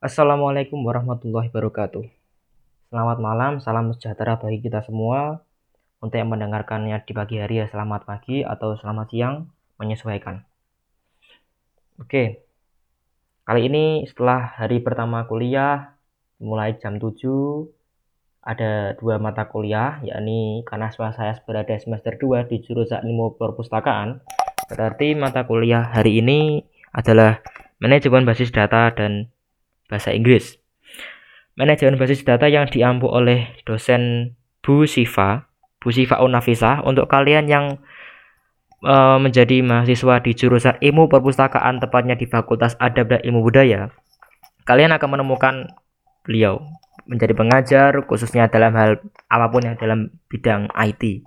Assalamualaikum warahmatullahi wabarakatuh. Selamat malam, salam sejahtera bagi kita semua. Untuk yang mendengarkannya di pagi hari ya selamat pagi atau selamat siang, menyesuaikan. Oke, kali ini setelah hari pertama kuliah, mulai jam 7, ada dua mata kuliah, yakni karena saya berada semester 2 di jurusan ilmu perpustakaan, berarti mata kuliah hari ini adalah manajemen basis data dan bahasa Inggris. Manajemen basis data yang diampu oleh dosen Bu Siva, Bu Siva Unafisa untuk kalian yang uh, menjadi mahasiswa di jurusan ilmu perpustakaan tepatnya di Fakultas Adab dan Ilmu Budaya. Kalian akan menemukan beliau menjadi pengajar khususnya dalam hal apa pun yang dalam bidang IT.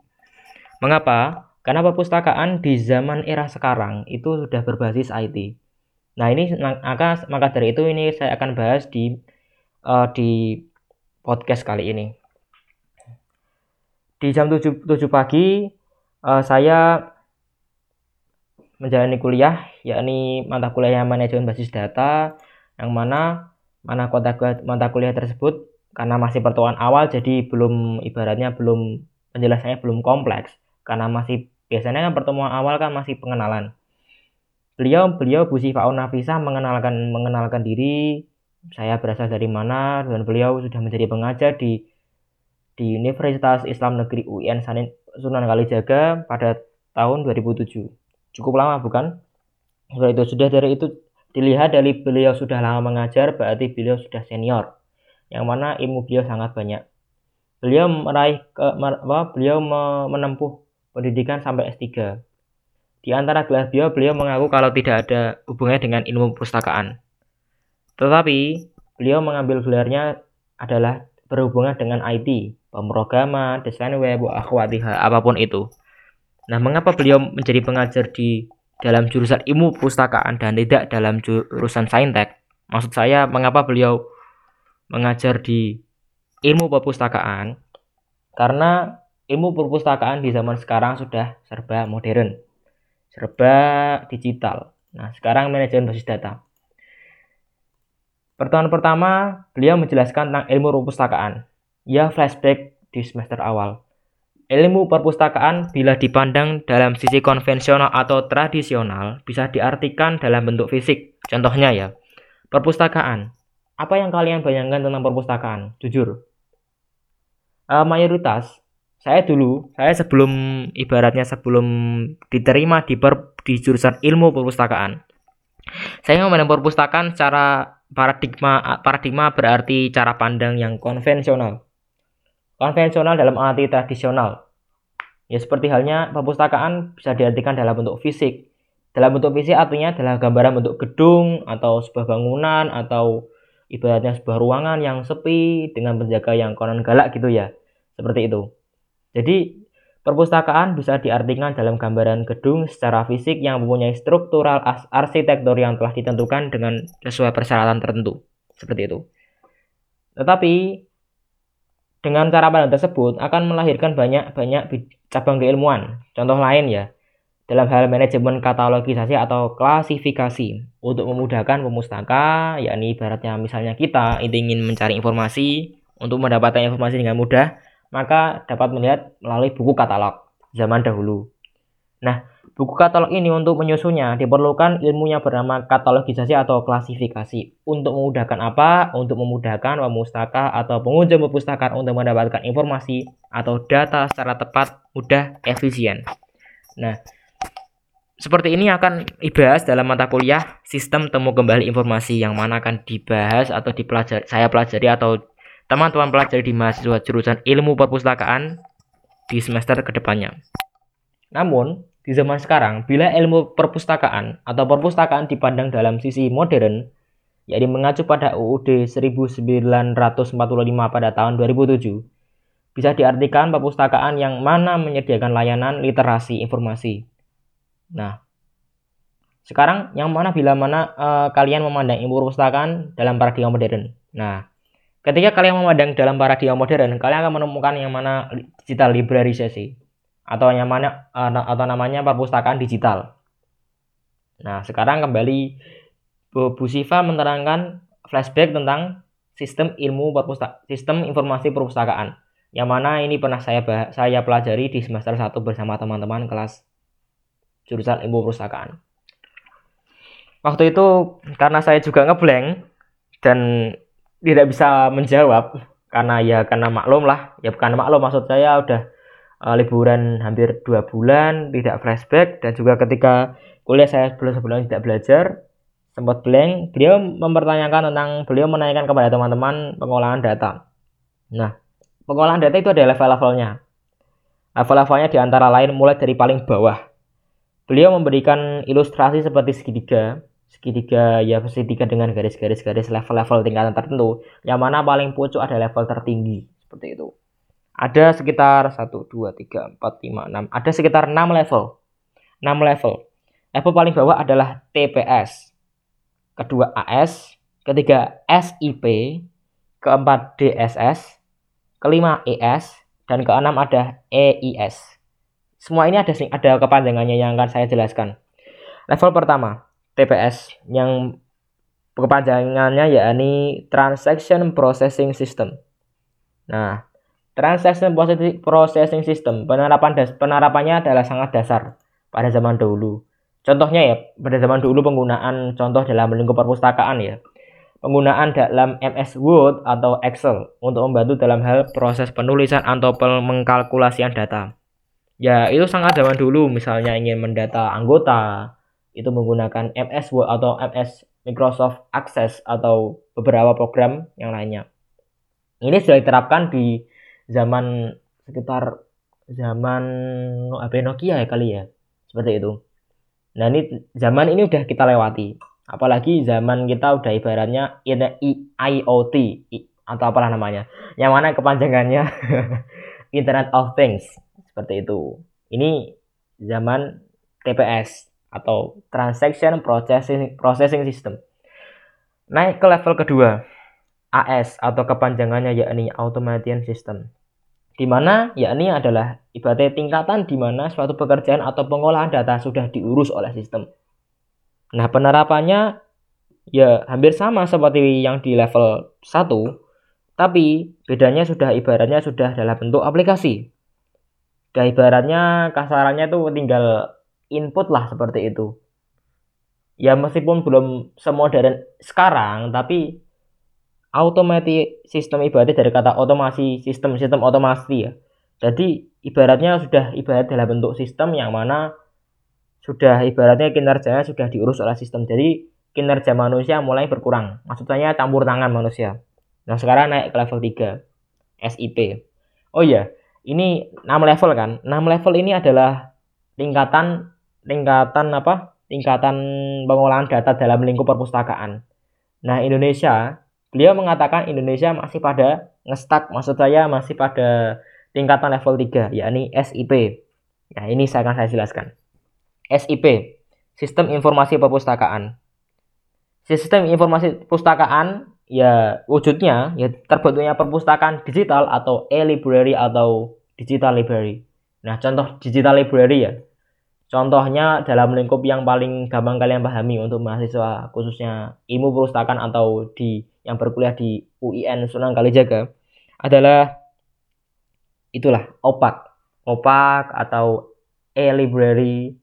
Mengapa? Karena perpustakaan di zaman era sekarang itu sudah berbasis IT. Nah, ini maka maka dari itu ini saya akan bahas di uh, di podcast kali ini. Di jam 7, 7 pagi uh, saya menjalani kuliah yakni mata kuliah yang manajemen basis data yang mana mana kota mata kuliah tersebut karena masih pertemuan awal jadi belum ibaratnya belum penjelasannya belum kompleks karena masih biasanya kan pertemuan awal kan masih pengenalan beliau beliau Bu Sifaun Nafisa mengenalkan mengenalkan diri. Saya berasal dari mana dan beliau sudah menjadi pengajar di di Universitas Islam Negeri UIN Sunan Kalijaga pada tahun 2007 cukup lama bukan? Seperti itu sudah dari itu dilihat dari beliau sudah lama mengajar berarti beliau sudah senior yang mana ilmu beliau sangat banyak. Beliau meraih ke apa beliau menempuh pendidikan sampai S3 di antara beliau, beliau mengaku kalau tidak ada hubungannya dengan ilmu perpustakaan. Tetapi, beliau mengambil gelarnya adalah berhubungan dengan IT, pemrograman, desain web, akhwatiha, apa pun itu. Nah, mengapa beliau menjadi pengajar di dalam jurusan ilmu perpustakaan dan tidak dalam jurusan saintek? Maksud saya, mengapa beliau mengajar di ilmu perpustakaan? Karena ilmu perpustakaan di zaman sekarang sudah serba modern serba digital. Nah, sekarang manajemen basis data. Pertemuan pertama, beliau menjelaskan tentang ilmu perpustakaan. Ya flashback di semester awal. Ilmu perpustakaan bila dipandang dalam sisi konvensional atau tradisional bisa diartikan dalam bentuk fisik. Contohnya ya, perpustakaan. Apa yang kalian bayangkan tentang perpustakaan? Jujur. Uh, mayoritas saya dulu, saya sebelum ibaratnya sebelum diterima di per, di jurusan ilmu perpustakaan. Saya memandang perpustakaan secara paradigma paradigma berarti cara pandang yang konvensional. Konvensional dalam arti tradisional. Ya seperti halnya perpustakaan bisa diartikan dalam bentuk fisik. Dalam bentuk fisik artinya adalah gambaran bentuk gedung atau sebuah bangunan atau ibaratnya sebuah ruangan yang sepi dengan penjaga yang konon galak gitu ya. Seperti itu. Jadi, perpustakaan bisa diartikan dalam gambaran gedung secara fisik yang mempunyai struktural arsitektur yang telah ditentukan dengan sesuai persyaratan tertentu. Seperti itu. Tetapi, dengan cara pandang tersebut akan melahirkan banyak-banyak cabang keilmuan. Contoh lain ya, dalam hal manajemen katalogisasi atau klasifikasi untuk memudahkan pemustaka, yakni ibaratnya misalnya kita ingin mencari informasi untuk mendapatkan informasi dengan mudah, maka dapat melihat melalui buku katalog zaman dahulu. Nah, buku katalog ini untuk menyusunnya diperlukan ilmu yang bernama katalogisasi atau klasifikasi. Untuk memudahkan apa? Untuk memudahkan pemustaka atau pengunjung perpustakaan untuk mendapatkan informasi atau data secara tepat, mudah, efisien. Nah, seperti ini akan dibahas dalam mata kuliah sistem temu kembali informasi yang mana akan dibahas atau dipelajari saya pelajari atau teman-teman pelajari di mahasiswa jurusan ilmu perpustakaan di semester ke depannya. Namun, di zaman sekarang, bila ilmu perpustakaan atau perpustakaan dipandang dalam sisi modern, yakni mengacu pada UUD 1945 pada tahun 2007, bisa diartikan perpustakaan yang mana menyediakan layanan literasi informasi. Nah, sekarang yang mana bila mana uh, kalian memandang ilmu perpustakaan dalam paradigma modern. Nah, Ketika kalian memandang dalam paradigma modern, kalian akan menemukan yang mana digital librarisasi atau yang mana atau namanya perpustakaan digital. Nah, sekarang kembali Bu Siva menerangkan flashback tentang sistem ilmu perpustak sistem informasi perpustakaan yang mana ini pernah saya saya pelajari di semester 1 bersama teman-teman kelas jurusan ilmu perpustakaan. Waktu itu karena saya juga ngeblank dan tidak bisa menjawab karena ya karena maklum lah. Ya bukan maklum maksud saya udah uh, liburan hampir dua bulan tidak flashback. Dan juga ketika kuliah saya sebelum sebelum tidak belajar sempat blank. Beliau mempertanyakan tentang beliau menanyakan kepada teman-teman pengolahan data. Nah pengolahan data itu ada level-levelnya. Level-levelnya di antara lain mulai dari paling bawah. Beliau memberikan ilustrasi seperti segitiga segitiga ya segitiga dengan garis-garis garis level-level tingkatan tertentu. Yang mana paling pucuk ada level tertinggi seperti itu. Ada sekitar 1 2 3 4 5 6 ada sekitar 6 level. 6 level. Level paling bawah adalah TPS kedua AS ketiga SIP keempat DSS kelima ES dan keenam ada EIS semua ini ada ada kepanjangannya yang akan saya jelaskan. Level pertama TPS yang kepanjangannya yakni Transaction Processing System. Nah, Transaction Processing System penerapan das, penerapannya adalah sangat dasar pada zaman dahulu. Contohnya ya, pada zaman dulu penggunaan contoh dalam lingkup perpustakaan ya. Penggunaan dalam MS Word atau Excel untuk membantu dalam hal proses penulisan atau pengkalkulasian data. Ya, itu sangat zaman dulu misalnya ingin mendata anggota, itu menggunakan MS Word atau MS Microsoft Access atau beberapa program yang lainnya. Ini sudah diterapkan di zaman sekitar zaman HP Nokia ya kali ya. Seperti itu. Nah, ini zaman ini udah kita lewati. Apalagi zaman kita udah ibaratnya IoT atau apalah namanya. Yang mana kepanjangannya Internet of Things. Seperti itu. Ini zaman TPS atau Transaction Processing, Processing System. Naik ke level kedua, AS atau kepanjangannya yakni Automation System. Di mana yakni adalah ibaratnya tingkatan di mana suatu pekerjaan atau pengolahan data sudah diurus oleh sistem. Nah, penerapannya ya hampir sama seperti yang di level 1, tapi bedanya sudah ibaratnya sudah dalam bentuk aplikasi. Dan ibaratnya kasarannya tuh tinggal input lah seperti itu. Ya meskipun belum semodern sekarang, tapi otomatis sistem ibaratnya dari kata otomasi sistem sistem otomasi ya. Jadi ibaratnya sudah ibarat dalam bentuk sistem yang mana sudah ibaratnya kinerjanya sudah diurus oleh sistem. Jadi kinerja manusia mulai berkurang. Maksudnya campur tangan manusia. Nah sekarang naik ke level 3 SIP. Oh iya, ini 6 level kan. 6 level ini adalah tingkatan tingkatan apa? Tingkatan pengolahan data dalam lingkup perpustakaan. Nah, Indonesia, beliau mengatakan Indonesia masih pada ngestak, maksud saya masih pada tingkatan level 3, yakni SIP. Nah, ini saya akan saya jelaskan. SIP, Sistem Informasi Perpustakaan. Sistem informasi perpustakaan ya wujudnya ya terbentuknya perpustakaan digital atau e-library atau digital library. Nah, contoh digital library ya Contohnya dalam lingkup yang paling gampang kalian pahami untuk mahasiswa khususnya ilmu perpustakaan atau di yang berkuliah di UIN Sunan Kalijaga adalah itulah OPAK. OPAK atau e-library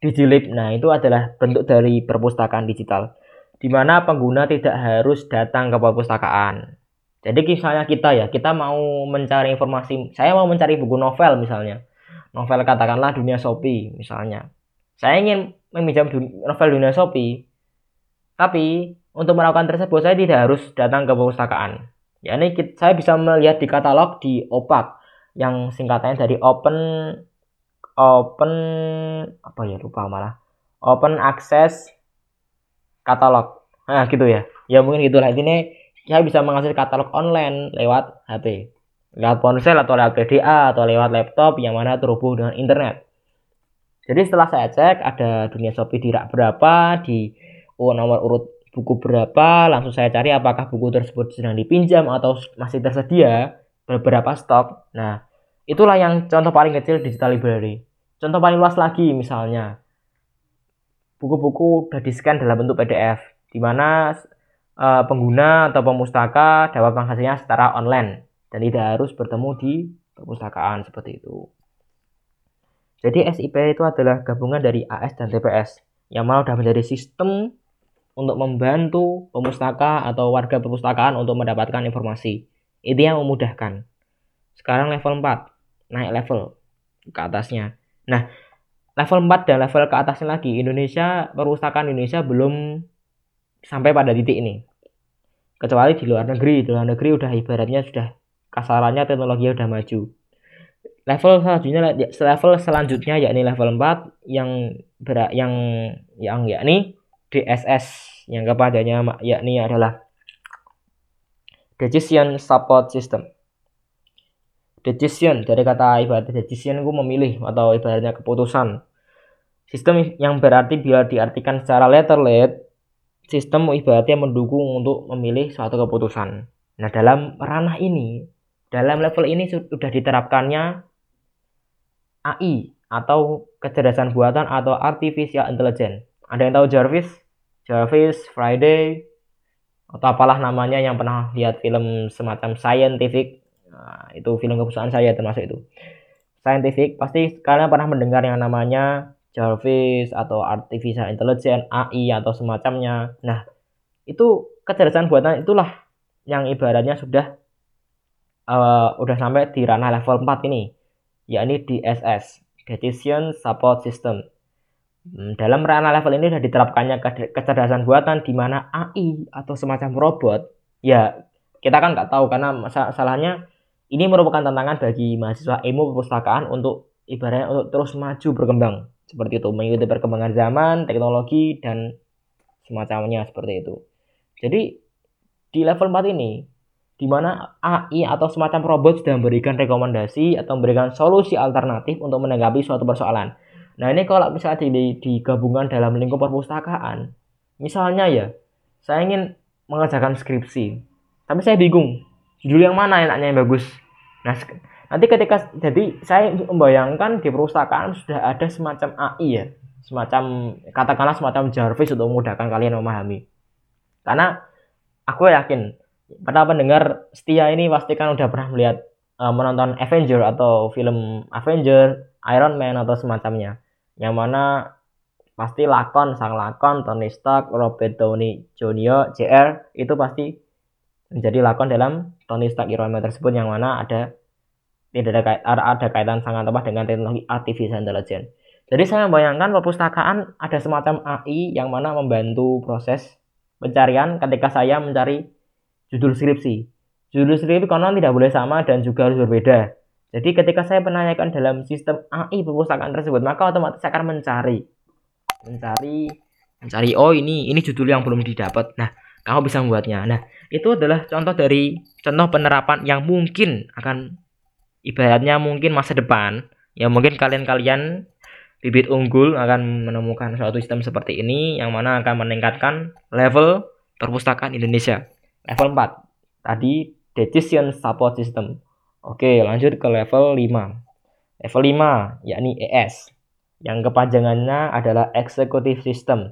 Digilib. Nah, itu adalah bentuk dari perpustakaan digital di mana pengguna tidak harus datang ke perpustakaan. Jadi misalnya kita ya, kita mau mencari informasi, saya mau mencari buku novel misalnya novel katakanlah dunia Shopee misalnya. Saya ingin meminjam novel dunia Shopee, tapi untuk melakukan tersebut saya tidak harus datang ke perpustakaan. Ya ini saya bisa melihat di katalog di OPAK yang singkatannya dari Open Open apa ya lupa malah Open Access Katalog. Nah gitu ya. Ya mungkin gitulah ini saya bisa mengakses katalog online lewat HP lewat ponsel atau lewat PDA atau lewat laptop yang mana terhubung dengan internet. Jadi setelah saya cek ada dunia Shopee di rak berapa, di oh, nomor urut buku berapa, langsung saya cari apakah buku tersebut sedang dipinjam atau masih tersedia beberapa stok. Nah, itulah yang contoh paling kecil digital library. Contoh paling luas lagi misalnya buku-buku sudah di-scan dalam bentuk PDF di mana uh, pengguna atau pemustaka dapat mengaksesnya secara online dan tidak harus bertemu di perpustakaan seperti itu. Jadi SIP itu adalah gabungan dari AS dan TPS yang malah sudah menjadi sistem untuk membantu pemustaka atau warga perpustakaan untuk mendapatkan informasi. Itu yang memudahkan. Sekarang level 4, naik level ke atasnya. Nah, level 4 dan level ke atasnya lagi, Indonesia, perpustakaan Indonesia belum sampai pada titik ini. Kecuali di luar negeri, di luar negeri udah ibaratnya sudah kasarannya teknologi udah maju. Level selanjutnya level selanjutnya yakni level 4 yang ber, yang yang yakni DSS yang kepadanya yakni adalah decision support system. Decision dari kata ibarat decision itu memilih atau ibaratnya keputusan. Sistem yang berarti bila diartikan secara letterlet sistem ibaratnya mendukung untuk memilih suatu keputusan. Nah dalam ranah ini dalam level ini sudah diterapkannya AI atau kecerdasan buatan atau artificial intelligence. Ada yang tahu Jarvis? Jarvis, Friday, atau apalah namanya yang pernah lihat film semacam scientific. Nah, itu film kesukaan saya termasuk itu. Scientific, pasti kalian pernah mendengar yang namanya Jarvis atau artificial intelligence, AI atau semacamnya. Nah, itu kecerdasan buatan itulah yang ibaratnya sudah uh, udah sampai di ranah level 4 ini yakni DSS, Decision Support System. Hmm, dalam ranah level ini sudah diterapkannya kecerdasan buatan di mana AI atau semacam robot, ya kita kan nggak tahu karena masalahnya ini merupakan tantangan bagi mahasiswa ilmu perpustakaan untuk ibaratnya untuk terus maju berkembang seperti itu mengikuti perkembangan zaman, teknologi dan semacamnya seperti itu. Jadi di level 4 ini di mana AI atau semacam robot sudah memberikan rekomendasi atau memberikan solusi alternatif untuk menanggapi suatu persoalan. Nah ini kalau misalnya di, digabungkan dalam lingkup perpustakaan, misalnya ya, saya ingin mengerjakan skripsi, tapi saya bingung judul yang mana enaknya yang bagus. Nah nanti ketika jadi saya membayangkan di perpustakaan sudah ada semacam AI ya, semacam katakanlah semacam Jarvis untuk memudahkan kalian memahami. Karena aku yakin para pendengar setia ini pasti kan udah pernah melihat uh, menonton Avenger atau film Avenger, Iron Man atau semacamnya. Yang mana pasti lakon sang lakon Tony Stark, Robert Downey Jr., JR itu pasti menjadi lakon dalam Tony Stark Iron Man tersebut yang mana ada tidak ada, kait, ada, kaitan sangat erat dengan teknologi artificial intelligence. Jadi saya membayangkan perpustakaan ada semacam AI yang mana membantu proses pencarian ketika saya mencari judul skripsi. Judul skripsi konon tidak boleh sama dan juga harus berbeda. Jadi ketika saya menanyakan dalam sistem AI perpustakaan tersebut, maka otomatis akan mencari, mencari, mencari. Oh ini, ini judul yang belum didapat. Nah, kamu bisa membuatnya. Nah, itu adalah contoh dari contoh penerapan yang mungkin akan ibaratnya mungkin masa depan. Ya mungkin kalian-kalian bibit unggul akan menemukan suatu sistem seperti ini yang mana akan meningkatkan level perpustakaan Indonesia. Level 4. Tadi Decision Support System. Oke, lanjut ke level 5. Level 5 yakni ES yang kepanjangannya adalah Executive System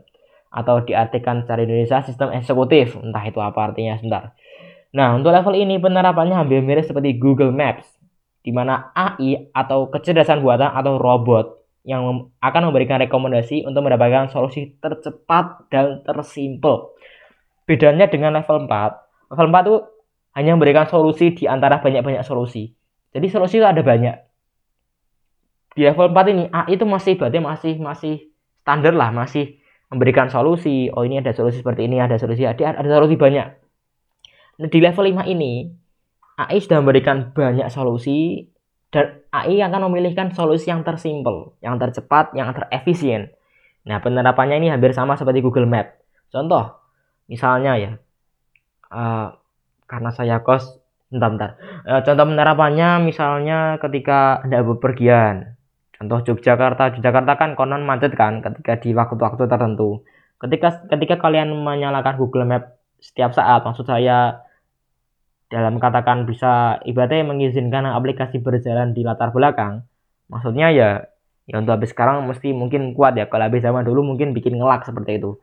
atau diartikan secara Indonesia sistem eksekutif. Entah itu apa artinya sebentar. Nah, untuk level ini penerapannya hampir mirip seperti Google Maps di mana AI atau kecerdasan buatan atau robot yang akan memberikan rekomendasi untuk mendapatkan solusi tercepat dan tersimpel Bedanya dengan level 4, level 4 itu hanya memberikan solusi di antara banyak-banyak solusi. Jadi solusi itu ada banyak. Di level 4 ini AI itu masih berarti masih masih standar lah, masih memberikan solusi. Oh ini ada solusi seperti ini, ada solusi, ada ada solusi banyak. Nah, di level 5 ini AI sudah memberikan banyak solusi dan AI akan memilihkan solusi yang tersimpel, yang tercepat, yang terefisien. Nah, penerapannya ini hampir sama seperti Google Map. Contoh, misalnya ya uh, karena saya kos bentar bentar. Uh, contoh penerapannya misalnya ketika anda bepergian. Contoh Yogyakarta. Yogyakarta kan konon macet kan ketika di waktu-waktu tertentu. Ketika ketika kalian menyalakan Google Map setiap saat maksud saya dalam katakan bisa ibaratnya mengizinkan aplikasi berjalan di latar belakang. Maksudnya ya ya untuk habis sekarang mesti mungkin kuat ya. Kalau habis zaman dulu mungkin bikin ngelak seperti itu.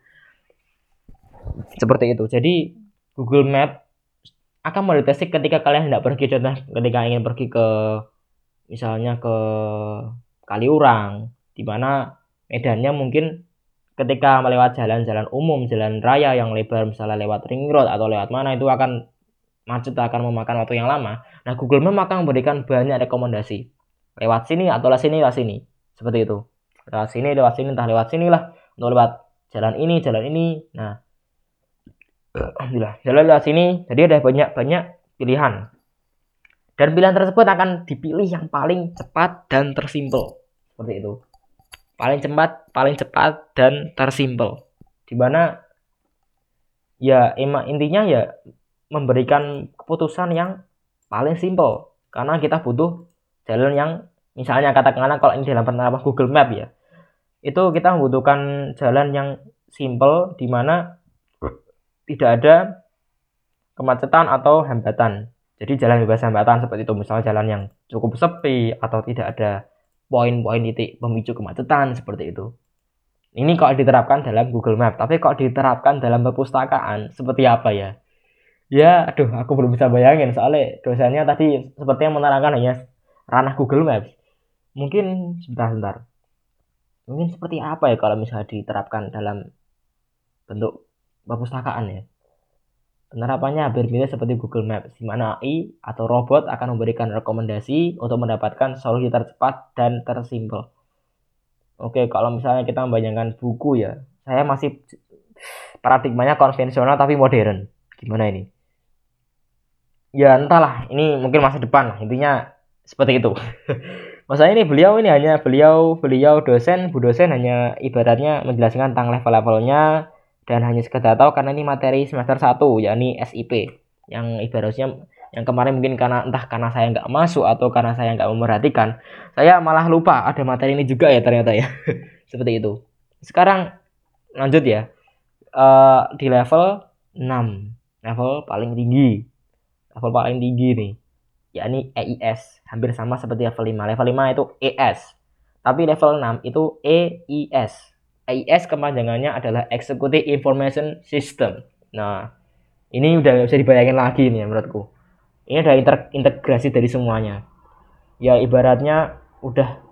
Seperti itu. Jadi Google Map akan mendeteksi ketika kalian hendak pergi contoh ketika ingin pergi ke misalnya ke Kaliurang di mana medannya mungkin ketika melewat jalan-jalan umum, jalan raya yang lebar misalnya lewat ring road atau lewat mana itu akan macet akan memakan waktu yang lama. Nah, Google Map akan memberikan banyak rekomendasi. Lewat sini atau lewat sini, lewat sini. Seperti itu. Lewat sini, lewat sini, entah lewat sini lah. Untuk lewat jalan ini, jalan ini. Nah, Alhamdulillah. Jalan lewat sini, jadi ada banyak-banyak pilihan. Dan pilihan tersebut akan dipilih yang paling cepat dan tersimpel. Seperti itu paling cepat paling cepat dan tersimpel di mana ya emang intinya ya memberikan keputusan yang paling simpel karena kita butuh jalan yang misalnya katakanlah kalau ini dalam penerapan Google Map ya itu kita membutuhkan jalan yang simple di mana tidak ada kemacetan atau hambatan. Jadi jalan bebas hambatan seperti itu, misalnya jalan yang cukup sepi atau tidak ada poin-poin titik pemicu kemacetan seperti itu. Ini kalau diterapkan dalam Google Map, tapi kalau diterapkan dalam perpustakaan seperti apa ya? Ya, aduh, aku belum bisa bayangin soalnya dosennya tadi sepertinya menerangkan hanya ranah Google Maps. Mungkin sebentar-sebentar. Mungkin seperti apa ya kalau misalnya diterapkan dalam bentuk perpustakaan ya? Penerapannya hampir mirip seperti Google Maps, di mana AI atau robot akan memberikan rekomendasi untuk mendapatkan solusi tercepat dan tersimpel. Oke, kalau misalnya kita membayangkan buku ya, saya masih paradigmanya konvensional tapi modern. Gimana ini? Ya entahlah, ini mungkin masa depan Intinya seperti itu. Masa ini beliau ini hanya beliau beliau dosen, bu dosen hanya ibaratnya menjelaskan tentang level-levelnya, dan hanya sekedar tahu karena ini materi semester 1 yakni SIP yang ibaratnya yang kemarin mungkin karena entah karena saya nggak masuk atau karena saya nggak memperhatikan saya malah lupa ada materi ini juga ya ternyata ya. Seperti itu. Sekarang lanjut ya. Uh, di level 6 level paling tinggi. Level paling tinggi nih. Yakni EIS hampir sama seperti level 5 level 5 itu ES tapi level 6 itu EIS AIS kepanjangannya adalah Executive Information System. Nah, ini udah bisa dibayangin lagi nih ya menurutku. Ini udah inter integrasi dari semuanya. Ya ibaratnya udah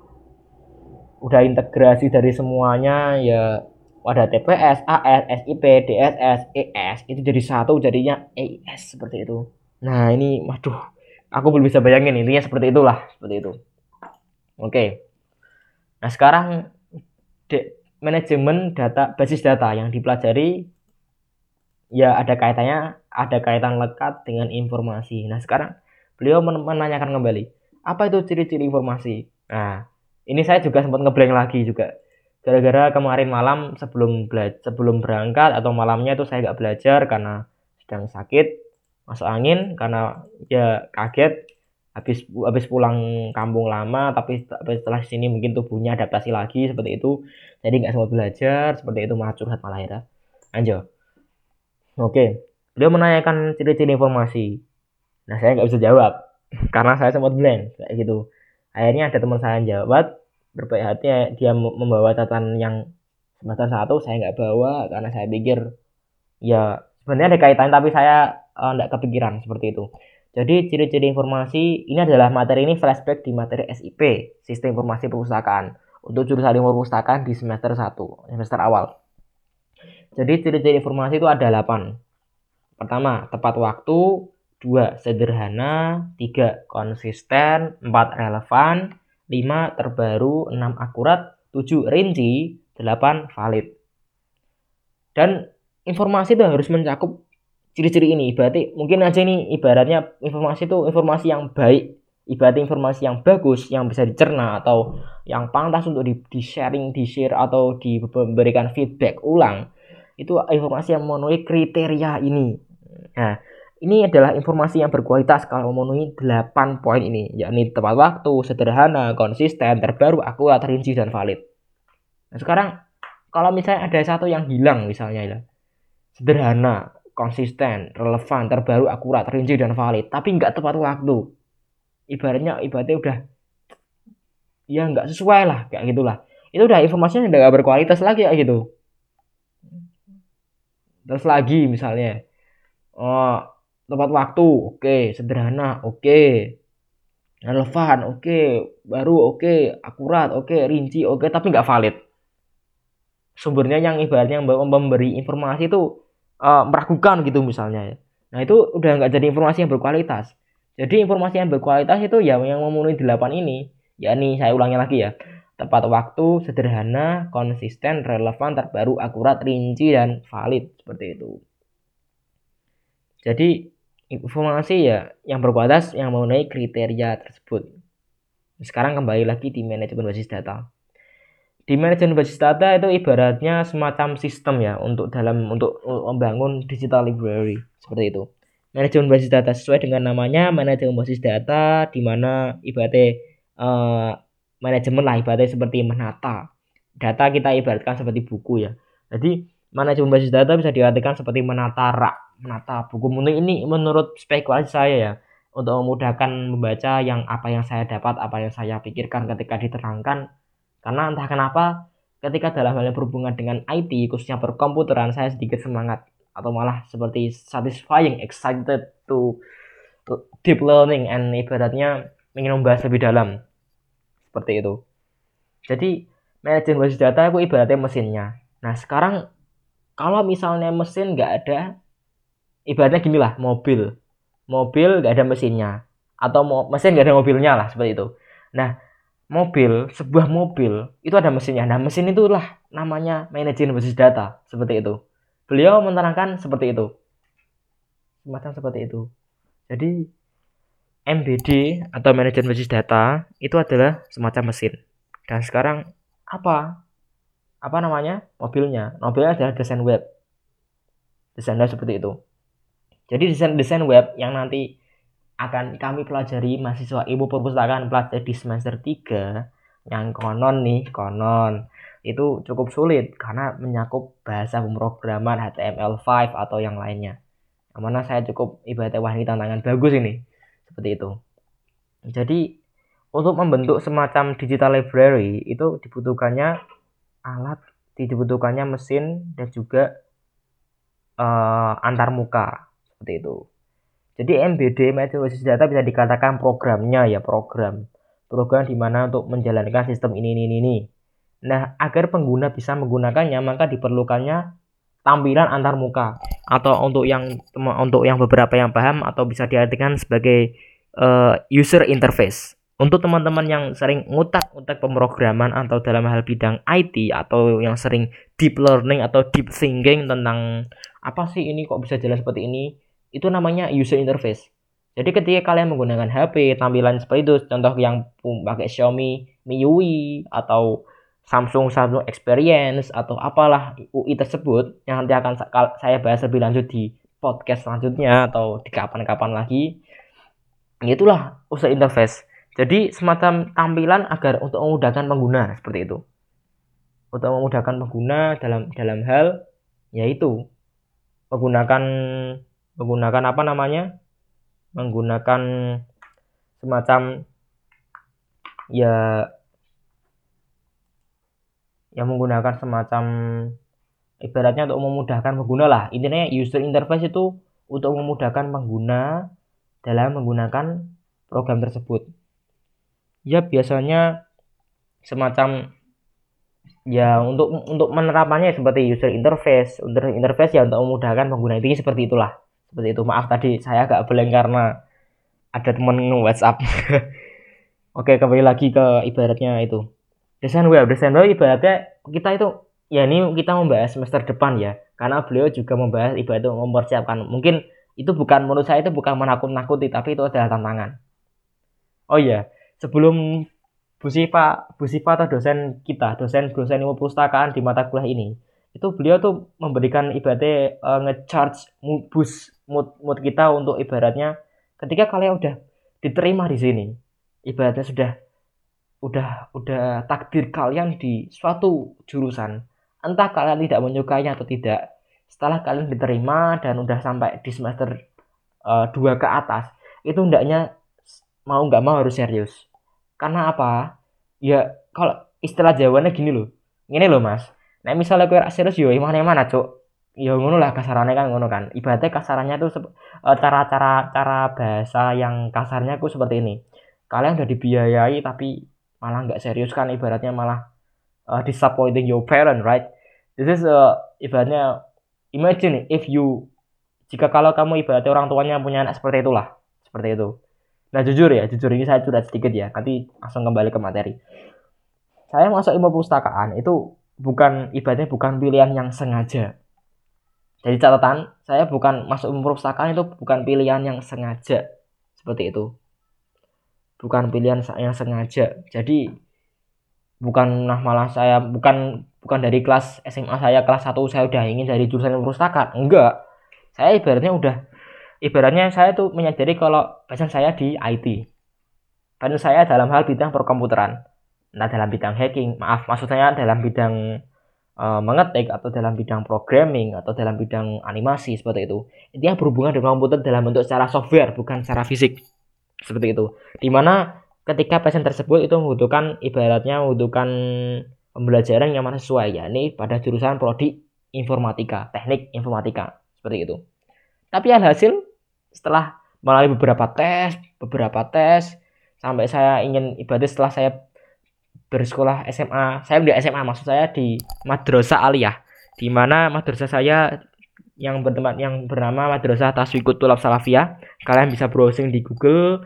udah integrasi dari semuanya ya ada TPS, AS, SIP, DSS, ES itu jadi satu jadinya AIS seperti itu. Nah ini, waduh, aku belum bisa bayangin intinya seperti itulah, seperti itu. Oke. Nah sekarang manajemen data basis data yang dipelajari ya ada kaitannya ada kaitan lekat dengan informasi. Nah, sekarang beliau menanyakan kembali, apa itu ciri-ciri informasi? Nah, ini saya juga sempat ngeblank lagi juga. Gara-gara kemarin malam sebelum sebelum berangkat atau malamnya itu saya nggak belajar karena sedang sakit, masuk angin karena ya kaget habis habis pulang kampung lama tapi, setelah sini mungkin tubuhnya adaptasi lagi seperti itu. Jadi nggak sempat belajar seperti itu malah curhat malah ya. Anjo oke. Beliau menanyakan ciri-ciri informasi. Nah saya nggak bisa jawab karena saya sempat blank kayak gitu. Akhirnya ada teman saya yang jawab berbaik hati dia membawa catatan yang semester satu saya nggak bawa karena saya pikir ya sebenarnya ada kaitan tapi saya nggak uh, kepikiran seperti itu jadi ciri-ciri informasi ini adalah materi ini flashback di materi SIP, Sistem Informasi Perpustakaan, untuk jurusan ilmu perpustakaan di semester 1, semester awal. Jadi ciri-ciri informasi itu ada 8. Pertama, tepat waktu, 2 sederhana, 3 konsisten, 4 relevan, 5 terbaru, 6 akurat, 7 rinci, 8 valid. Dan informasi itu harus mencakup ciri-ciri ini. Berarti mungkin aja ini ibaratnya informasi itu informasi yang baik ibarat informasi yang bagus yang bisa dicerna atau yang pantas untuk di, di sharing di share atau diberikan feedback ulang. Itu informasi yang memenuhi kriteria ini. Nah ini adalah informasi yang berkualitas kalau memenuhi 8 poin ini yakni tepat waktu sederhana konsisten terbaru akurat rinci dan valid. Nah sekarang kalau misalnya ada satu yang hilang misalnya ya sederhana konsisten, relevan, terbaru, akurat, rinci dan valid, tapi nggak tepat waktu. Ibaratnya ibaratnya udah ya nggak sesuai lah kayak gitulah. Itu udah informasinya udah gak berkualitas lagi kayak gitu. Terus lagi misalnya oh, tepat waktu oke okay. sederhana oke okay. relevan oke okay. baru oke okay. akurat oke okay. rinci oke okay. tapi nggak valid sumbernya yang ibaratnya memberi informasi itu uh, meragukan gitu misalnya nah itu udah nggak jadi informasi yang berkualitas jadi informasi yang berkualitas itu ya yang memenuhi delapan ini ya ini saya ulangi lagi ya tepat waktu, sederhana, konsisten, relevan, terbaru, akurat, rinci, dan valid seperti itu. Jadi informasi ya yang berkualitas yang memenuhi kriteria tersebut. Sekarang kembali lagi di manajemen basis data di manajemen basis data itu ibaratnya semacam sistem ya untuk dalam untuk membangun digital library seperti itu. Manajemen basis data sesuai dengan namanya manajemen basis data di mana ibaratnya uh, manajemen lah ibaratnya seperti menata data kita ibaratkan seperti buku ya. Jadi manajemen basis data bisa diartikan seperti menata rak, menata buku. Mungkin ini menurut spekulasi saya ya untuk memudahkan membaca yang apa yang saya dapat, apa yang saya pikirkan ketika diterangkan karena entah kenapa ketika dalam hal yang berhubungan dengan IT khususnya perkomputeran saya sedikit semangat atau malah seperti satisfying, excited to, deep learning and ibaratnya ingin membahas lebih dalam seperti itu. Jadi manajemen basis data aku ibaratnya mesinnya. Nah sekarang kalau misalnya mesin nggak ada, ibaratnya gini lah mobil, mobil nggak ada mesinnya atau mesin nggak ada mobilnya lah seperti itu. Nah mobil, sebuah mobil itu ada mesinnya. Nah, mesin itulah namanya manajemen basis data, seperti itu. Beliau menerangkan seperti itu. Semacam seperti itu. Jadi MBD atau manajemen basis data itu adalah semacam mesin. Dan sekarang apa? Apa namanya? Mobilnya. Mobilnya adalah desain web. Desain web seperti itu. Jadi desain desain web yang nanti akan kami pelajari mahasiswa ilmu perpustakaan pelajari di semester 3 yang konon nih konon. Itu cukup sulit karena menyakup bahasa pemrograman HTML5 atau yang lainnya. Yang mana saya cukup ibaratnya wah ini tantangan bagus ini seperti itu. Jadi untuk membentuk semacam digital library itu dibutuhkannya alat dibutuhkannya mesin dan juga uh, antar muka seperti itu jadi MBD Basis Data bisa dikatakan programnya ya program. Program di mana untuk menjalankan sistem ini ini ini. Nah, agar pengguna bisa menggunakannya maka diperlukannya tampilan antar muka atau untuk yang untuk yang beberapa yang paham atau bisa diartikan sebagai uh, user interface. Untuk teman-teman yang sering ngutak-ngutak pemrograman atau dalam hal bidang IT atau yang sering deep learning atau deep thinking tentang apa sih ini kok bisa jalan seperti ini, itu namanya user interface. Jadi ketika kalian menggunakan HP tampilan seperti itu, contoh yang pakai Xiaomi MIUI atau Samsung Samsung Experience atau apalah UI tersebut yang nanti akan saya bahas lebih lanjut di podcast selanjutnya atau di kapan-kapan lagi. Itulah user interface. Jadi semacam tampilan agar untuk memudahkan pengguna seperti itu. Untuk memudahkan pengguna dalam dalam hal yaitu menggunakan menggunakan apa namanya? Menggunakan semacam ya yang menggunakan semacam ibaratnya untuk memudahkan pengguna lah. Intinya user interface itu untuk memudahkan pengguna dalam menggunakan program tersebut. Ya biasanya semacam ya untuk untuk menerapannya seperti user interface. User interface ya untuk memudahkan pengguna. Intinya seperti itulah seperti itu. Maaf tadi saya agak blank karena ada temen nge-whatsapp. Oke kembali lagi ke ibaratnya itu. Desain web desain web ibaratnya kita itu ya ini kita membahas semester depan ya. Karena beliau juga membahas ibarat mempersiapkan. Mungkin itu bukan menurut saya itu bukan menakut-nakuti tapi itu adalah tantangan. Oh iya sebelum Bu Sipa, Bu Sipa atau dosen kita, dosen dosen ilmu perpustakaan di mata kuliah ini, itu beliau tuh memberikan ibaratnya uh, ngecharge bus mood mood kita untuk ibaratnya ketika kalian udah diterima di sini ibaratnya sudah udah udah takdir kalian di suatu jurusan entah kalian tidak menyukainya atau tidak setelah kalian diterima dan udah sampai di semester uh, ke atas itu hendaknya mau nggak mau harus serius. Karena apa? Ya kalau istilah jawabannya gini loh. Ini loh mas. Nah misalnya kue serius yo mana mana cok ya ngono lah kasarannya kan ngono kan. Ibaratnya kasarannya tuh eh, cara-cara cara bahasa yang kasarnya tuh seperti ini. Kalian udah dibiayai tapi malah nggak serius kan ibaratnya malah uh, disappointing your parent right? This is uh, ibaratnya imagine if you jika kalau kamu ibaratnya orang tuanya punya anak seperti itulah seperti itu. Nah jujur ya jujur ini saya curhat sedikit ya nanti langsung kembali ke materi. Saya masuk ilmu perpustakaan itu bukan ibaratnya bukan pilihan yang sengaja jadi catatan saya bukan masuk perpustakaan itu bukan pilihan yang sengaja seperti itu. Bukan pilihan yang sengaja. Jadi bukan nah malah saya bukan bukan dari kelas SMA saya kelas 1 saya udah ingin dari jurusan perpustakaan enggak. Saya ibaratnya udah ibaratnya saya tuh menyadari kalau passion saya di IT passion saya dalam hal bidang perkomputeran. Nah dalam bidang hacking maaf maksud saya dalam bidang uh, mengetik atau dalam bidang programming atau dalam bidang animasi seperti itu. Intinya berhubungan dengan komputer dalam bentuk secara software bukan secara fisik. Seperti itu. Di mana ketika passion tersebut itu membutuhkan ibaratnya membutuhkan pembelajaran yang mana sesuai yakni pada jurusan prodi informatika teknik informatika. Seperti itu. Tapi alhasil setelah melalui beberapa tes, beberapa tes sampai saya ingin ibadah setelah saya bersekolah SMA, saya di SMA maksud saya di Madrasah Aliyah, di mana madrasah saya yang bertempat yang bernama Madrasah Taswikut Tulab Salafiyah. Kalian bisa browsing di Google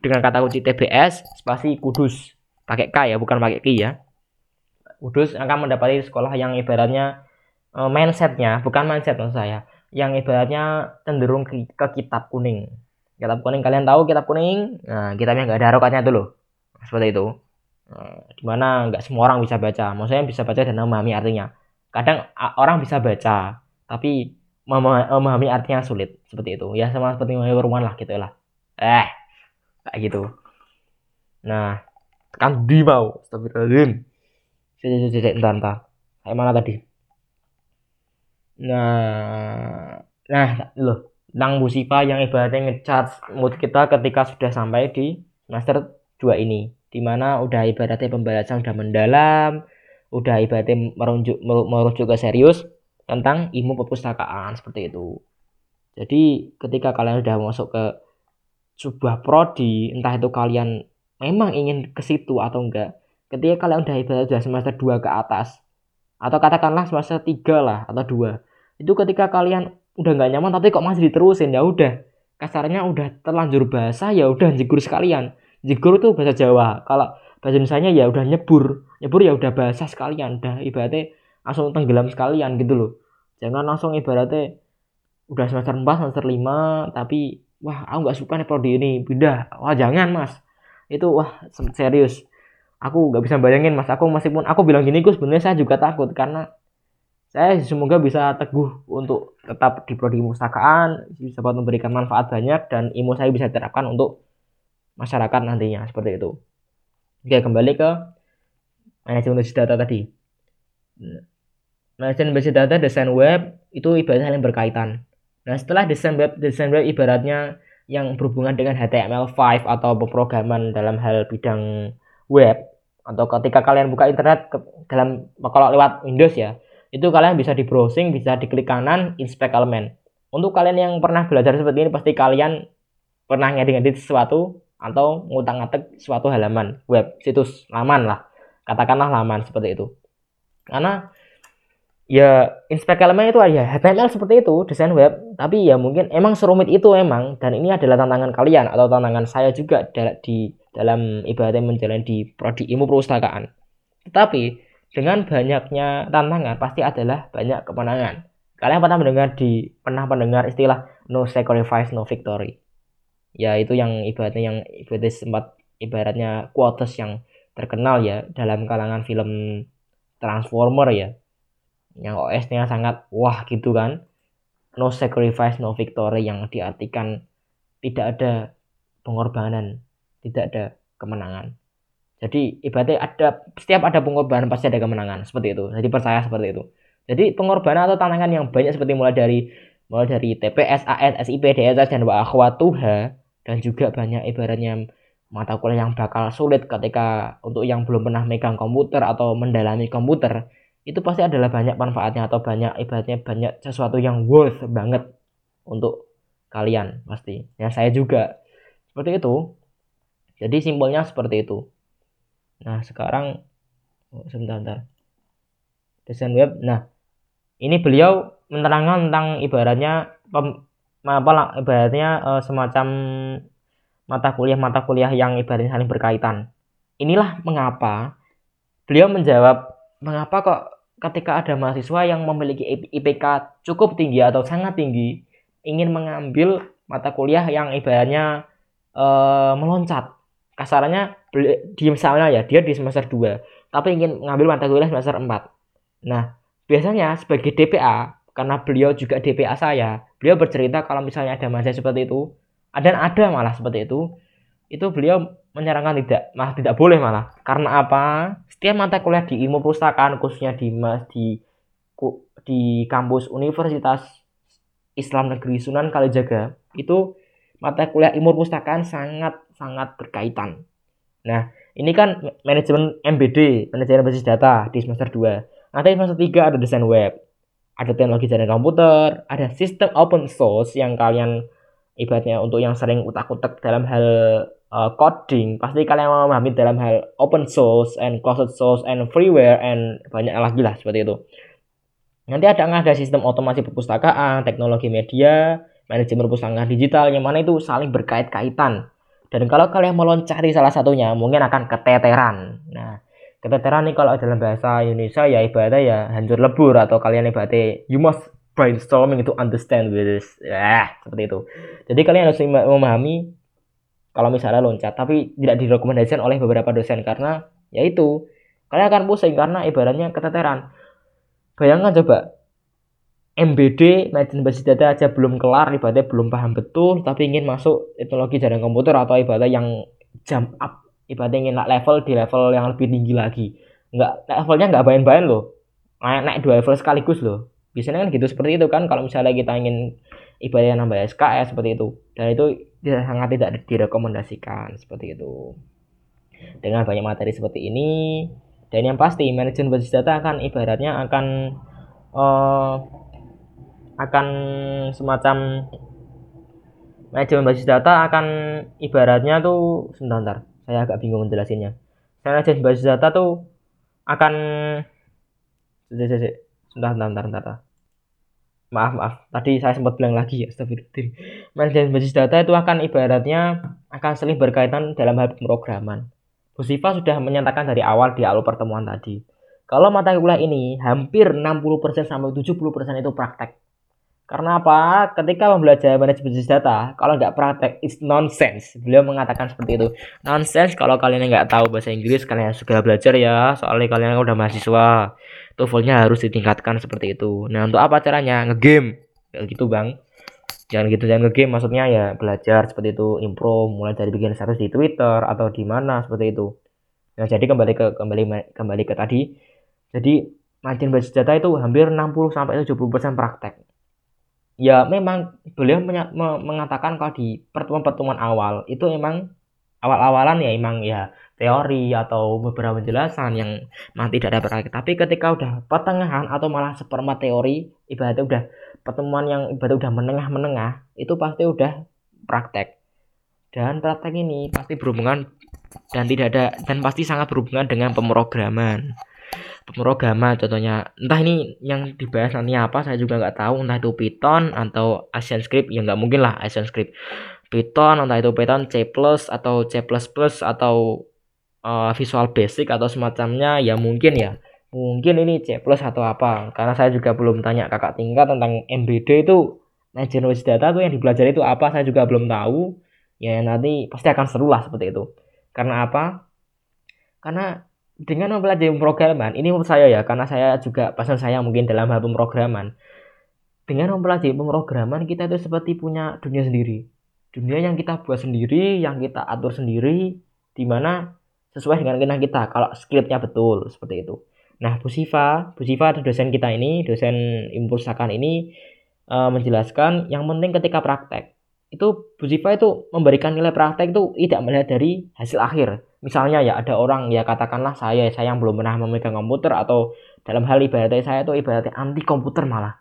dengan kata kunci TBS spasi Kudus. Pakai K ya, bukan pakai K ya. Kudus akan mendapati sekolah yang ibaratnya uh, mindsetnya, bukan mindset maksud saya, yang ibaratnya cenderung ke, ke kitab kuning. Kitab kuning kalian tahu kitab kuning? Nah, kitabnya nggak ada harokatnya tuh loh. Seperti itu. Nah, di mana nggak semua orang bisa baca. Maksudnya bisa baca dan memahami artinya. Kadang orang bisa baca, tapi memahami artinya sulit. Seperti itu. Ya sama seperti perumahan lah gitu lah. Eh, kayak gitu. Nah, kan di mau. Astagfirullahaladzim. Jadi, entar, entar. Kayak mana tadi? Nah, nah loh, tentang musibah yang ibaratnya ngecharge mood kita ketika sudah sampai di semester 2 ini. Di mana udah ibaratnya pembahasan udah mendalam, udah ibaratnya merujuk, merujuk ke serius tentang ilmu perpustakaan seperti itu. Jadi ketika kalian udah masuk ke sebuah prodi, entah itu kalian memang ingin ke situ atau enggak, ketika kalian udah ibarat udah semester 2 ke atas, atau katakanlah semester 3 lah atau 2, itu ketika kalian udah nggak nyaman tapi kok masih diterusin ya udah kasarnya udah terlanjur basah ya udah jigur sekalian jigur itu bahasa Jawa. Kalau bahasa Indonesia ya udah nyebur. Nyebur ya udah basah sekalian. Udah ibaratnya langsung tenggelam sekalian gitu loh. Jangan langsung ibaratnya udah semester 4 semester 5 tapi wah aku nggak suka nih prodi ini. Beda wah jangan mas. Itu wah serius. Aku nggak bisa bayangin mas. Aku meskipun aku bilang gini gue sebenarnya saya juga takut karena saya semoga bisa teguh untuk tetap di prodi perpustakaan bisa memberikan manfaat banyak dan ilmu saya bisa diterapkan untuk masyarakat nantinya seperti itu. Oke kembali ke manajemen basis data tadi. Manajemen basis data desain web itu ibaratnya saling berkaitan. Nah setelah desain web desain web ibaratnya yang berhubungan dengan HTML5 atau pemrograman dalam hal bidang web atau ketika kalian buka internet ke, dalam kalau lewat Windows ya itu kalian bisa di browsing, bisa diklik kanan, inspect elemen. Untuk kalian yang pernah belajar seperti ini, pasti kalian pernah ngedit-ngedit sesuatu atau ngutang-ngatik suatu halaman web, situs laman lah. Katakanlah laman seperti itu. Karena ya inspect elemen itu ya HTML seperti itu desain web tapi ya mungkin emang serumit itu emang dan ini adalah tantangan kalian atau tantangan saya juga di dalam ibaratnya menjalani di prodi ilmu perpustakaan tetapi dengan banyaknya tantangan pasti adalah banyak kemenangan. Kalian pernah mendengar di pernah mendengar istilah no sacrifice no victory. Ya itu yang ibaratnya yang ibaratnya sempat ibaratnya quotes yang terkenal ya dalam kalangan film Transformer ya. Yang OS-nya sangat wah gitu kan. No sacrifice no victory yang diartikan tidak ada pengorbanan, tidak ada kemenangan. Jadi ibaratnya ada setiap ada pengorbanan pasti ada kemenangan seperti itu. Jadi percaya seperti itu. Jadi pengorbanan atau tantangan yang banyak seperti mulai dari mulai dari TPS, AS, SIP, DSS dan akhwatuha dan juga banyak ibaratnya mata kuliah yang bakal sulit ketika untuk yang belum pernah megang komputer atau mendalami komputer itu pasti adalah banyak manfaatnya atau banyak ibaratnya banyak sesuatu yang worth banget untuk kalian pasti. Ya saya juga seperti itu. Jadi simpelnya seperti itu. Nah sekarang oh, sebentar, sebentar. Desain web. Nah ini beliau menerangkan tentang ibaratnya apa lah ibaratnya uh, semacam mata kuliah mata kuliah yang ibaratnya saling berkaitan. Inilah mengapa beliau menjawab mengapa kok ketika ada mahasiswa yang memiliki IPK cukup tinggi atau sangat tinggi ingin mengambil mata kuliah yang ibaratnya uh, meloncat kasarannya di misalnya ya dia di semester 2 tapi ingin mengambil mata kuliah semester 4 nah biasanya sebagai DPA karena beliau juga DPA saya beliau bercerita kalau misalnya ada mahasiswa seperti itu dan ada malah seperti itu itu beliau menyarankan tidak malah tidak boleh malah karena apa setiap mata kuliah di ilmu perpustakaan khususnya di di di kampus Universitas Islam Negeri Sunan Kalijaga itu mata kuliah ilmu perpustakaan sangat sangat berkaitan. Nah, ini kan manajemen MBD, manajemen basis data di semester 2. Nanti semester 3 ada desain web, ada teknologi jaringan komputer, ada sistem open source yang kalian ibaratnya untuk yang sering utak-utak dalam hal uh, coding, pasti kalian memahami dalam hal open source and closed source and freeware and banyak lagi lah seperti itu. Nanti ada ada sistem otomasi perpustakaan, teknologi media, manajemen perpustakaan digital yang mana itu saling berkait-kaitan. Dan kalau kalian meloncati salah satunya, mungkin akan keteteran. Nah, keteteran nih kalau dalam bahasa Indonesia ya ibaratnya ya hancur lebur atau kalian ibaratnya you must brainstorming to understand this. Ya, seperti itu. Jadi kalian harus memahami kalau misalnya loncat, tapi tidak direkomendasikan oleh beberapa dosen karena yaitu kalian akan pusing karena ibaratnya keteteran Bayangkan coba, MBD, manajemen basis data aja belum kelar, ibaratnya belum paham betul, tapi ingin masuk teknologi jaringan komputer atau ibaratnya yang jump up, ibaratnya ingin naik level di level yang lebih tinggi lagi. Nggak, levelnya nggak bayan-bayan loh, naik, naik dua level sekaligus loh. Biasanya kan gitu seperti itu kan, kalau misalnya kita ingin ibaratnya nambah SKS seperti itu. Dan itu sangat tidak direkomendasikan seperti itu. Dengan banyak materi seperti ini, dan yang pasti manajemen basis data akan ibaratnya akan uh, akan semacam manajemen basis data akan ibaratnya tuh sebentar, saya agak bingung menjelasinnya. Manajemen basis data tuh akan sebentar sebentar sebentar, maaf maaf. Tadi saya sempat bilang lagi ya astagfirullahaladzim. Manajemen basis data itu akan ibaratnya akan saling berkaitan dalam hal pemrograman. Bu sudah menyatakan dari awal di awal pertemuan tadi. Kalau mata kuliah ini hampir 60% sampai 70% itu praktek. Karena apa? Ketika membelajar manajemen bisnis data, kalau nggak praktek, it's nonsense. Beliau mengatakan seperti itu. Nonsense kalau kalian nggak tahu bahasa Inggris, kalian segera belajar ya. Soalnya kalian udah mahasiswa. TOEFL-nya harus ditingkatkan seperti itu. Nah, untuk apa caranya? Ngegame. Kayak gitu, Bang jangan gitu jangan ngegame maksudnya ya belajar seperti itu improve mulai dari bikin status di Twitter atau di mana seperti itu nah jadi kembali ke kembali kembali ke tadi jadi margin basis data itu hampir 60 sampai 70% praktek ya memang beliau mengatakan kalau di pertemuan-pertemuan awal itu memang awal-awalan ya emang ya teori atau beberapa penjelasan yang memang tidak ada praktek tapi ketika udah pertengahan atau malah seperempat teori ibaratnya udah pertemuan yang ibarat udah menengah-menengah itu pasti udah praktek. Dan praktek ini pasti berhubungan dan tidak ada dan pasti sangat berhubungan dengan pemrograman pemrograman contohnya. Entah ini yang dibahas nanti apa saya juga nggak tahu. Entah itu Python atau Asian Script ya nggak mungkin lah Asian Script. Python entah itu Python C++ atau C++ atau uh, Visual Basic atau semacamnya ya mungkin ya. Mungkin ini C atau apa. Karena saya juga belum tanya kakak tingkat tentang MBD itu manajemen data tuh yang dipelajari itu apa saya juga belum tahu. Ya nanti pasti akan seru lah seperti itu. Karena apa? Karena dengan mempelajari pemrograman ini menurut saya ya karena saya juga pasal saya mungkin dalam hal pemrograman. Dengan mempelajari pemrograman kita itu seperti punya dunia sendiri. Dunia yang kita buat sendiri yang kita atur sendiri di mana sesuai dengan keinginan kita kalau scriptnya betul seperti itu. Nah, Bu Siva, Bu Siva dosen kita ini, dosen impulsakan ini uh, menjelaskan yang penting ketika praktek. Itu Bu Siva itu memberikan nilai praktek itu tidak melihat dari hasil akhir. Misalnya ya ada orang ya katakanlah saya saya yang belum pernah memegang komputer atau dalam hal ibaratnya saya itu ibaratnya anti komputer malah.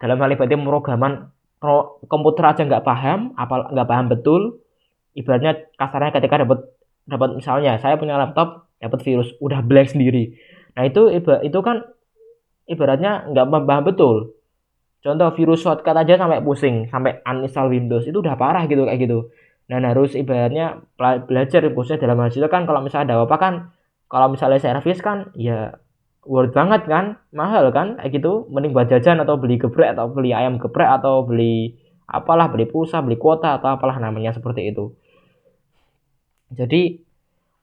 Dalam hal ibaratnya pemrograman komputer aja nggak paham apa nggak paham betul. Ibaratnya kasarnya ketika dapat dapat misalnya saya punya laptop dapat virus udah blank sendiri. Nah itu itu kan ibaratnya nggak paham betul. Contoh virus shortcut aja sampai pusing sampai uninstall Windows itu udah parah gitu kayak gitu dan harus ibaratnya belajar khususnya dalam hal itu kan kalau misalnya ada apa kan kalau misalnya servis kan ya worth banget kan mahal kan kayak gitu. Mending buat jajan atau beli geprek atau beli ayam geprek atau beli apalah beli pulsa beli kuota atau apalah namanya seperti itu. Jadi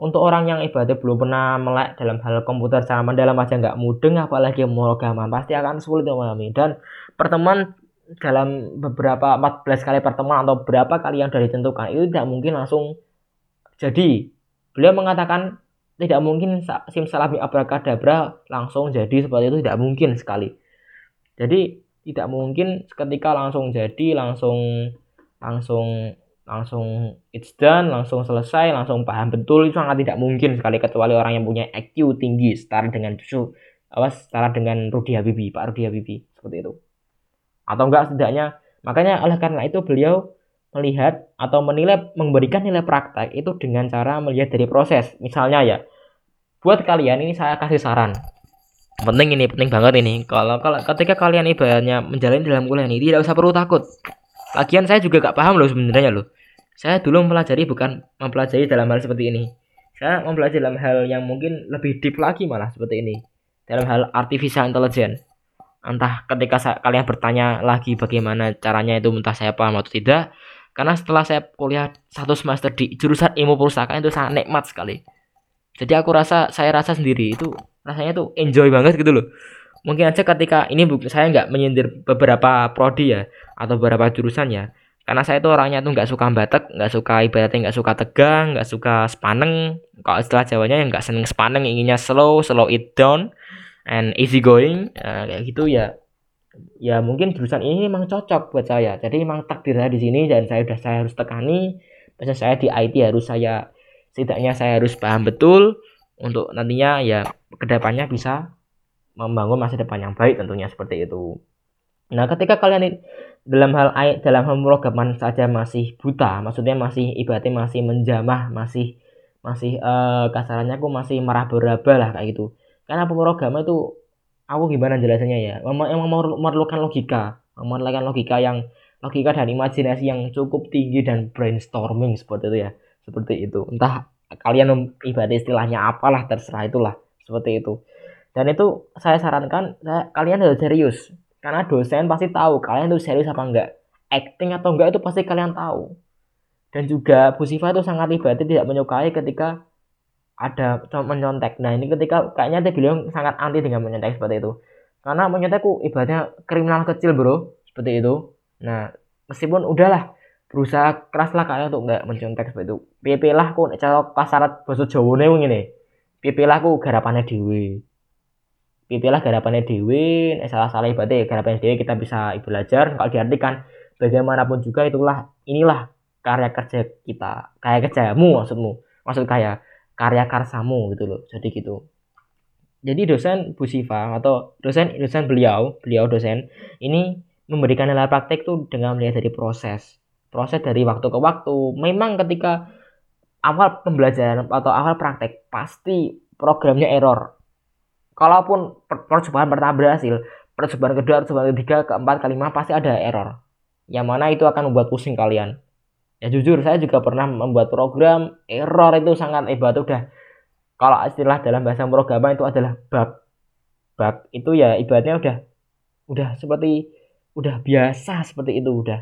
untuk orang yang ibadah belum pernah melek dalam hal komputer secara mendalam aja nggak mudeng apalagi mau pasti akan sulit memahami. Dan pertemuan dalam beberapa 14 kali pertemuan atau berapa kali yang sudah ditentukan itu tidak mungkin langsung jadi beliau mengatakan tidak mungkin simsalabim abrakadabra langsung jadi seperti itu tidak mungkin sekali. Jadi tidak mungkin ketika langsung jadi langsung langsung langsung it's done, langsung selesai, langsung paham betul itu sangat tidak mungkin sekali kecuali orang yang punya IQ tinggi setara dengan apa setara dengan Rudi Habibie, Pak Rudi Habibie seperti itu. Atau enggak setidaknya makanya oleh karena itu beliau melihat atau menilai memberikan nilai praktek itu dengan cara melihat dari proses. Misalnya ya, buat kalian ini saya kasih saran. Penting ini, penting banget ini. Kalau kalau ketika kalian ibaratnya menjalani dalam kuliah ini tidak usah perlu takut. Lagian saya juga gak paham loh sebenarnya loh. Saya dulu mempelajari bukan mempelajari dalam hal seperti ini. Saya mempelajari dalam hal yang mungkin lebih deep lagi malah seperti ini. Dalam hal artificial intelligence entah ketika saya, kalian bertanya lagi bagaimana caranya itu entah saya paham atau tidak. Karena setelah saya kuliah satu semester di jurusan ilmu perpustakaan itu sangat nikmat sekali. Jadi aku rasa saya rasa sendiri itu rasanya tuh enjoy banget gitu loh. Mungkin aja ketika ini saya nggak menyindir beberapa prodi ya atau beberapa jurusan ya. Karena saya itu orangnya tuh nggak suka batek nggak suka ibaratnya nggak suka tegang nggak suka sepaneng. Kalau istilah jawanya yang nggak seneng sepaneng inginnya slow slow it down and easy going uh, kayak gitu ya ya mungkin jurusan ini memang cocok buat saya. Jadi memang takdir saya di sini dan saya sudah saya harus tekani. Biasanya saya di IT harus saya setidaknya saya harus paham betul untuk nantinya ya ke depannya bisa membangun masa depan yang baik tentunya seperti itu. Nah ketika kalian dalam hal dalam hal pemrograman saja masih buta maksudnya masih ibaratnya masih menjamah masih masih uh, kasarannya aku masih meraba-raba lah kayak gitu karena pemrograman itu aku gimana jelasannya ya? Memang memerlukan logika. Memerlukan logika yang logika dan imajinasi yang cukup tinggi dan brainstorming seperti itu ya. Seperti itu. Entah kalian ibadah istilahnya apalah terserah itulah. Seperti itu. Dan itu saya sarankan saya, kalian harus serius. Karena dosen pasti tahu kalian itu serius apa enggak. Acting atau enggak itu pasti kalian tahu. Dan juga Bu Siva itu sangat ibadah tidak menyukai ketika ada menyontek. Nah ini ketika kayaknya dia bilang sangat anti dengan menyontek seperti itu. Karena menyontekku ibaratnya kriminal kecil bro, seperti itu. Nah meskipun udahlah berusaha keras lah kalian untuk nggak menyontek seperti itu. PP lah kok cara kasarat bahasa Jawa nih ini. PP lah aku garapannya dewi. PP lah garapannya dewi. salah salah ibaratnya garapannya dewi kita bisa belajar. Kalau diartikan bagaimanapun juga itulah inilah karya kerja kita, karya kerjamu maksudmu, maksud kayak karya karsamu gitu loh jadi gitu. Jadi dosen Bu Siva atau dosen dosen beliau beliau dosen ini memberikan nilai praktek tuh dengan melihat dari proses proses dari waktu ke waktu. Memang ketika awal pembelajaran atau awal praktek pasti programnya error. Kalaupun percobaan pertama berhasil percobaan kedua percobaan ketiga keempat kelima pasti ada error. Yang mana itu akan membuat pusing kalian ya jujur saya juga pernah membuat program error itu sangat hebat. Udah kalau istilah dalam bahasa programan itu adalah bug bug itu ya ibaratnya udah udah seperti udah biasa seperti itu udah.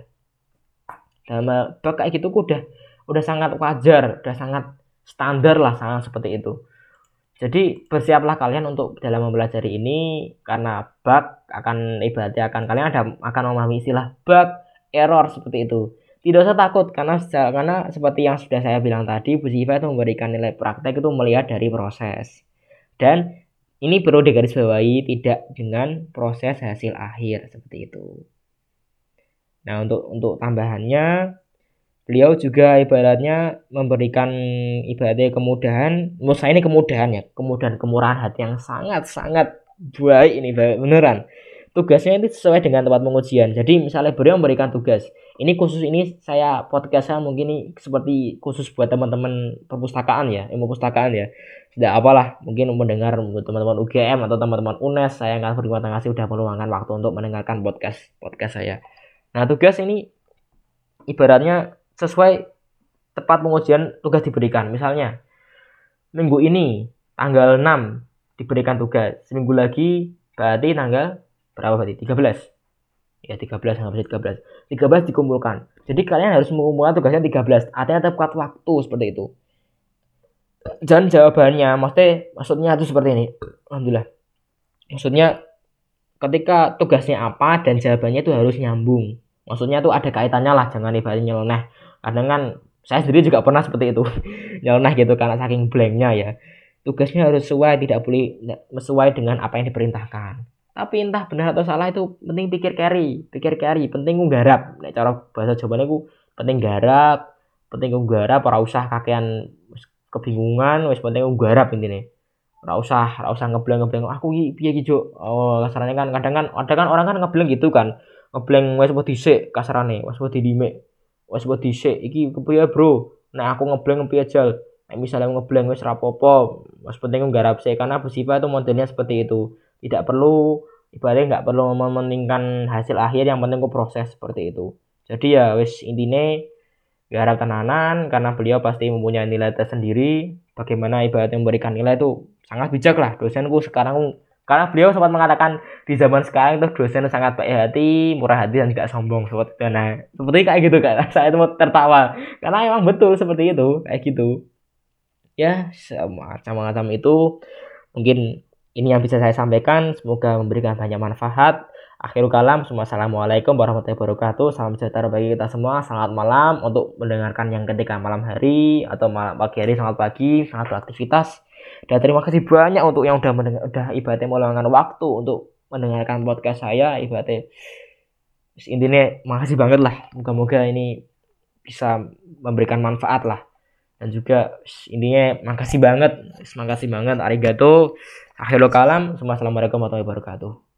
Dalam bug kayak gitu udah udah sangat wajar udah sangat standar lah sangat seperti itu. Jadi bersiaplah kalian untuk dalam mempelajari ini karena bug akan ibaratnya akan kalian ada akan memahami istilah bug error seperti itu tidak usah takut karena karena seperti yang sudah saya bilang tadi Bu Siva itu memberikan nilai praktek itu melihat dari proses dan ini perlu digarisbawahi tidak dengan proses hasil akhir seperti itu. Nah untuk untuk tambahannya beliau juga ibaratnya memberikan ibaratnya kemudahan menurut saya ini kemudahan ya kemudahan kemurahan hati yang sangat sangat baik ini beneran tugasnya itu sesuai dengan tempat pengujian. Jadi misalnya beliau memberikan tugas, ini khusus ini saya podcast saya mungkin ini seperti khusus buat teman-teman perpustakaan ya, ilmu perpustakaan ya. Tidak apalah, mungkin mendengar teman-teman UGM atau teman-teman UNES, saya akan berterima kasih sudah meluangkan waktu untuk mendengarkan podcast podcast saya. Nah tugas ini ibaratnya sesuai tepat pengujian tugas diberikan. Misalnya minggu ini tanggal 6 diberikan tugas, seminggu lagi berarti tanggal berapa berarti? 13 ya 13 nggak bisa 13 13 dikumpulkan. Jadi kalian harus mengumpulkan tugasnya 13 artinya tepat waktu seperti itu. Dan jawabannya maksudnya maksudnya itu seperti ini. Alhamdulillah. Maksudnya ketika tugasnya apa dan jawabannya itu harus nyambung. Maksudnya itu ada kaitannya lah jangan ibaratnya nyeleneh. Kadang kan saya sendiri juga pernah seperti itu. Nyeleneh gitu karena saking blanknya ya. Tugasnya harus sesuai tidak boleh sesuai dengan apa yang diperintahkan tapi entah benar atau salah itu penting pikir carry pikir carry penting nggarap. Nek cara bahasa Jawa ku penting garap penting nggarap ora usah kakean kebingungan wis penting nggarap intine. Ora usah ora usah ngebleng-ngebleng aku iki piye iki oh kasarane kan kadang kan ada kan orang kan ngebleng gitu kan. Ngebleng wis mau dhisik kasarane. Wis mau didimek wis mau dhisik iki kepiye bro? Nah aku ngebleng piye jal? Nek misalnya ngebleng wis rapopo wis penting nggarap sih karena bersifat itu modelnya seperti itu tidak perlu ibaratnya nggak perlu mementingkan hasil akhir yang penting ku proses seperti itu jadi ya wis intinya gak harap tenanan karena beliau pasti mempunyai nilai tersendiri bagaimana ibaratnya memberikan nilai itu sangat bijak lah dosenku sekarang karena beliau sempat mengatakan di zaman sekarang itu dosen sangat baik hati, murah hati dan tidak sombong seperti itu. Nah, seperti kayak gitu kan. Saya itu tertawa karena emang betul seperti itu, kayak gitu. Ya, macam-macam itu mungkin ini yang bisa saya sampaikan. Semoga memberikan banyak manfaat. Akhirul kalam, Assalamualaikum warahmatullahi wabarakatuh. Salam sejahtera bagi kita semua. Selamat malam untuk mendengarkan yang ketika malam hari atau malam pagi hari, selamat pagi, selamat beraktivitas. Dan terima kasih banyak untuk yang udah mendengar, udah ibaratnya meluangkan waktu untuk mendengarkan podcast saya. Ibaratnya intinya makasih banget lah. Moga-moga ini bisa memberikan manfaat lah dan juga intinya makasih banget makasih banget arigato akhirul kalam assalamualaikum warahmatullahi wabarakatuh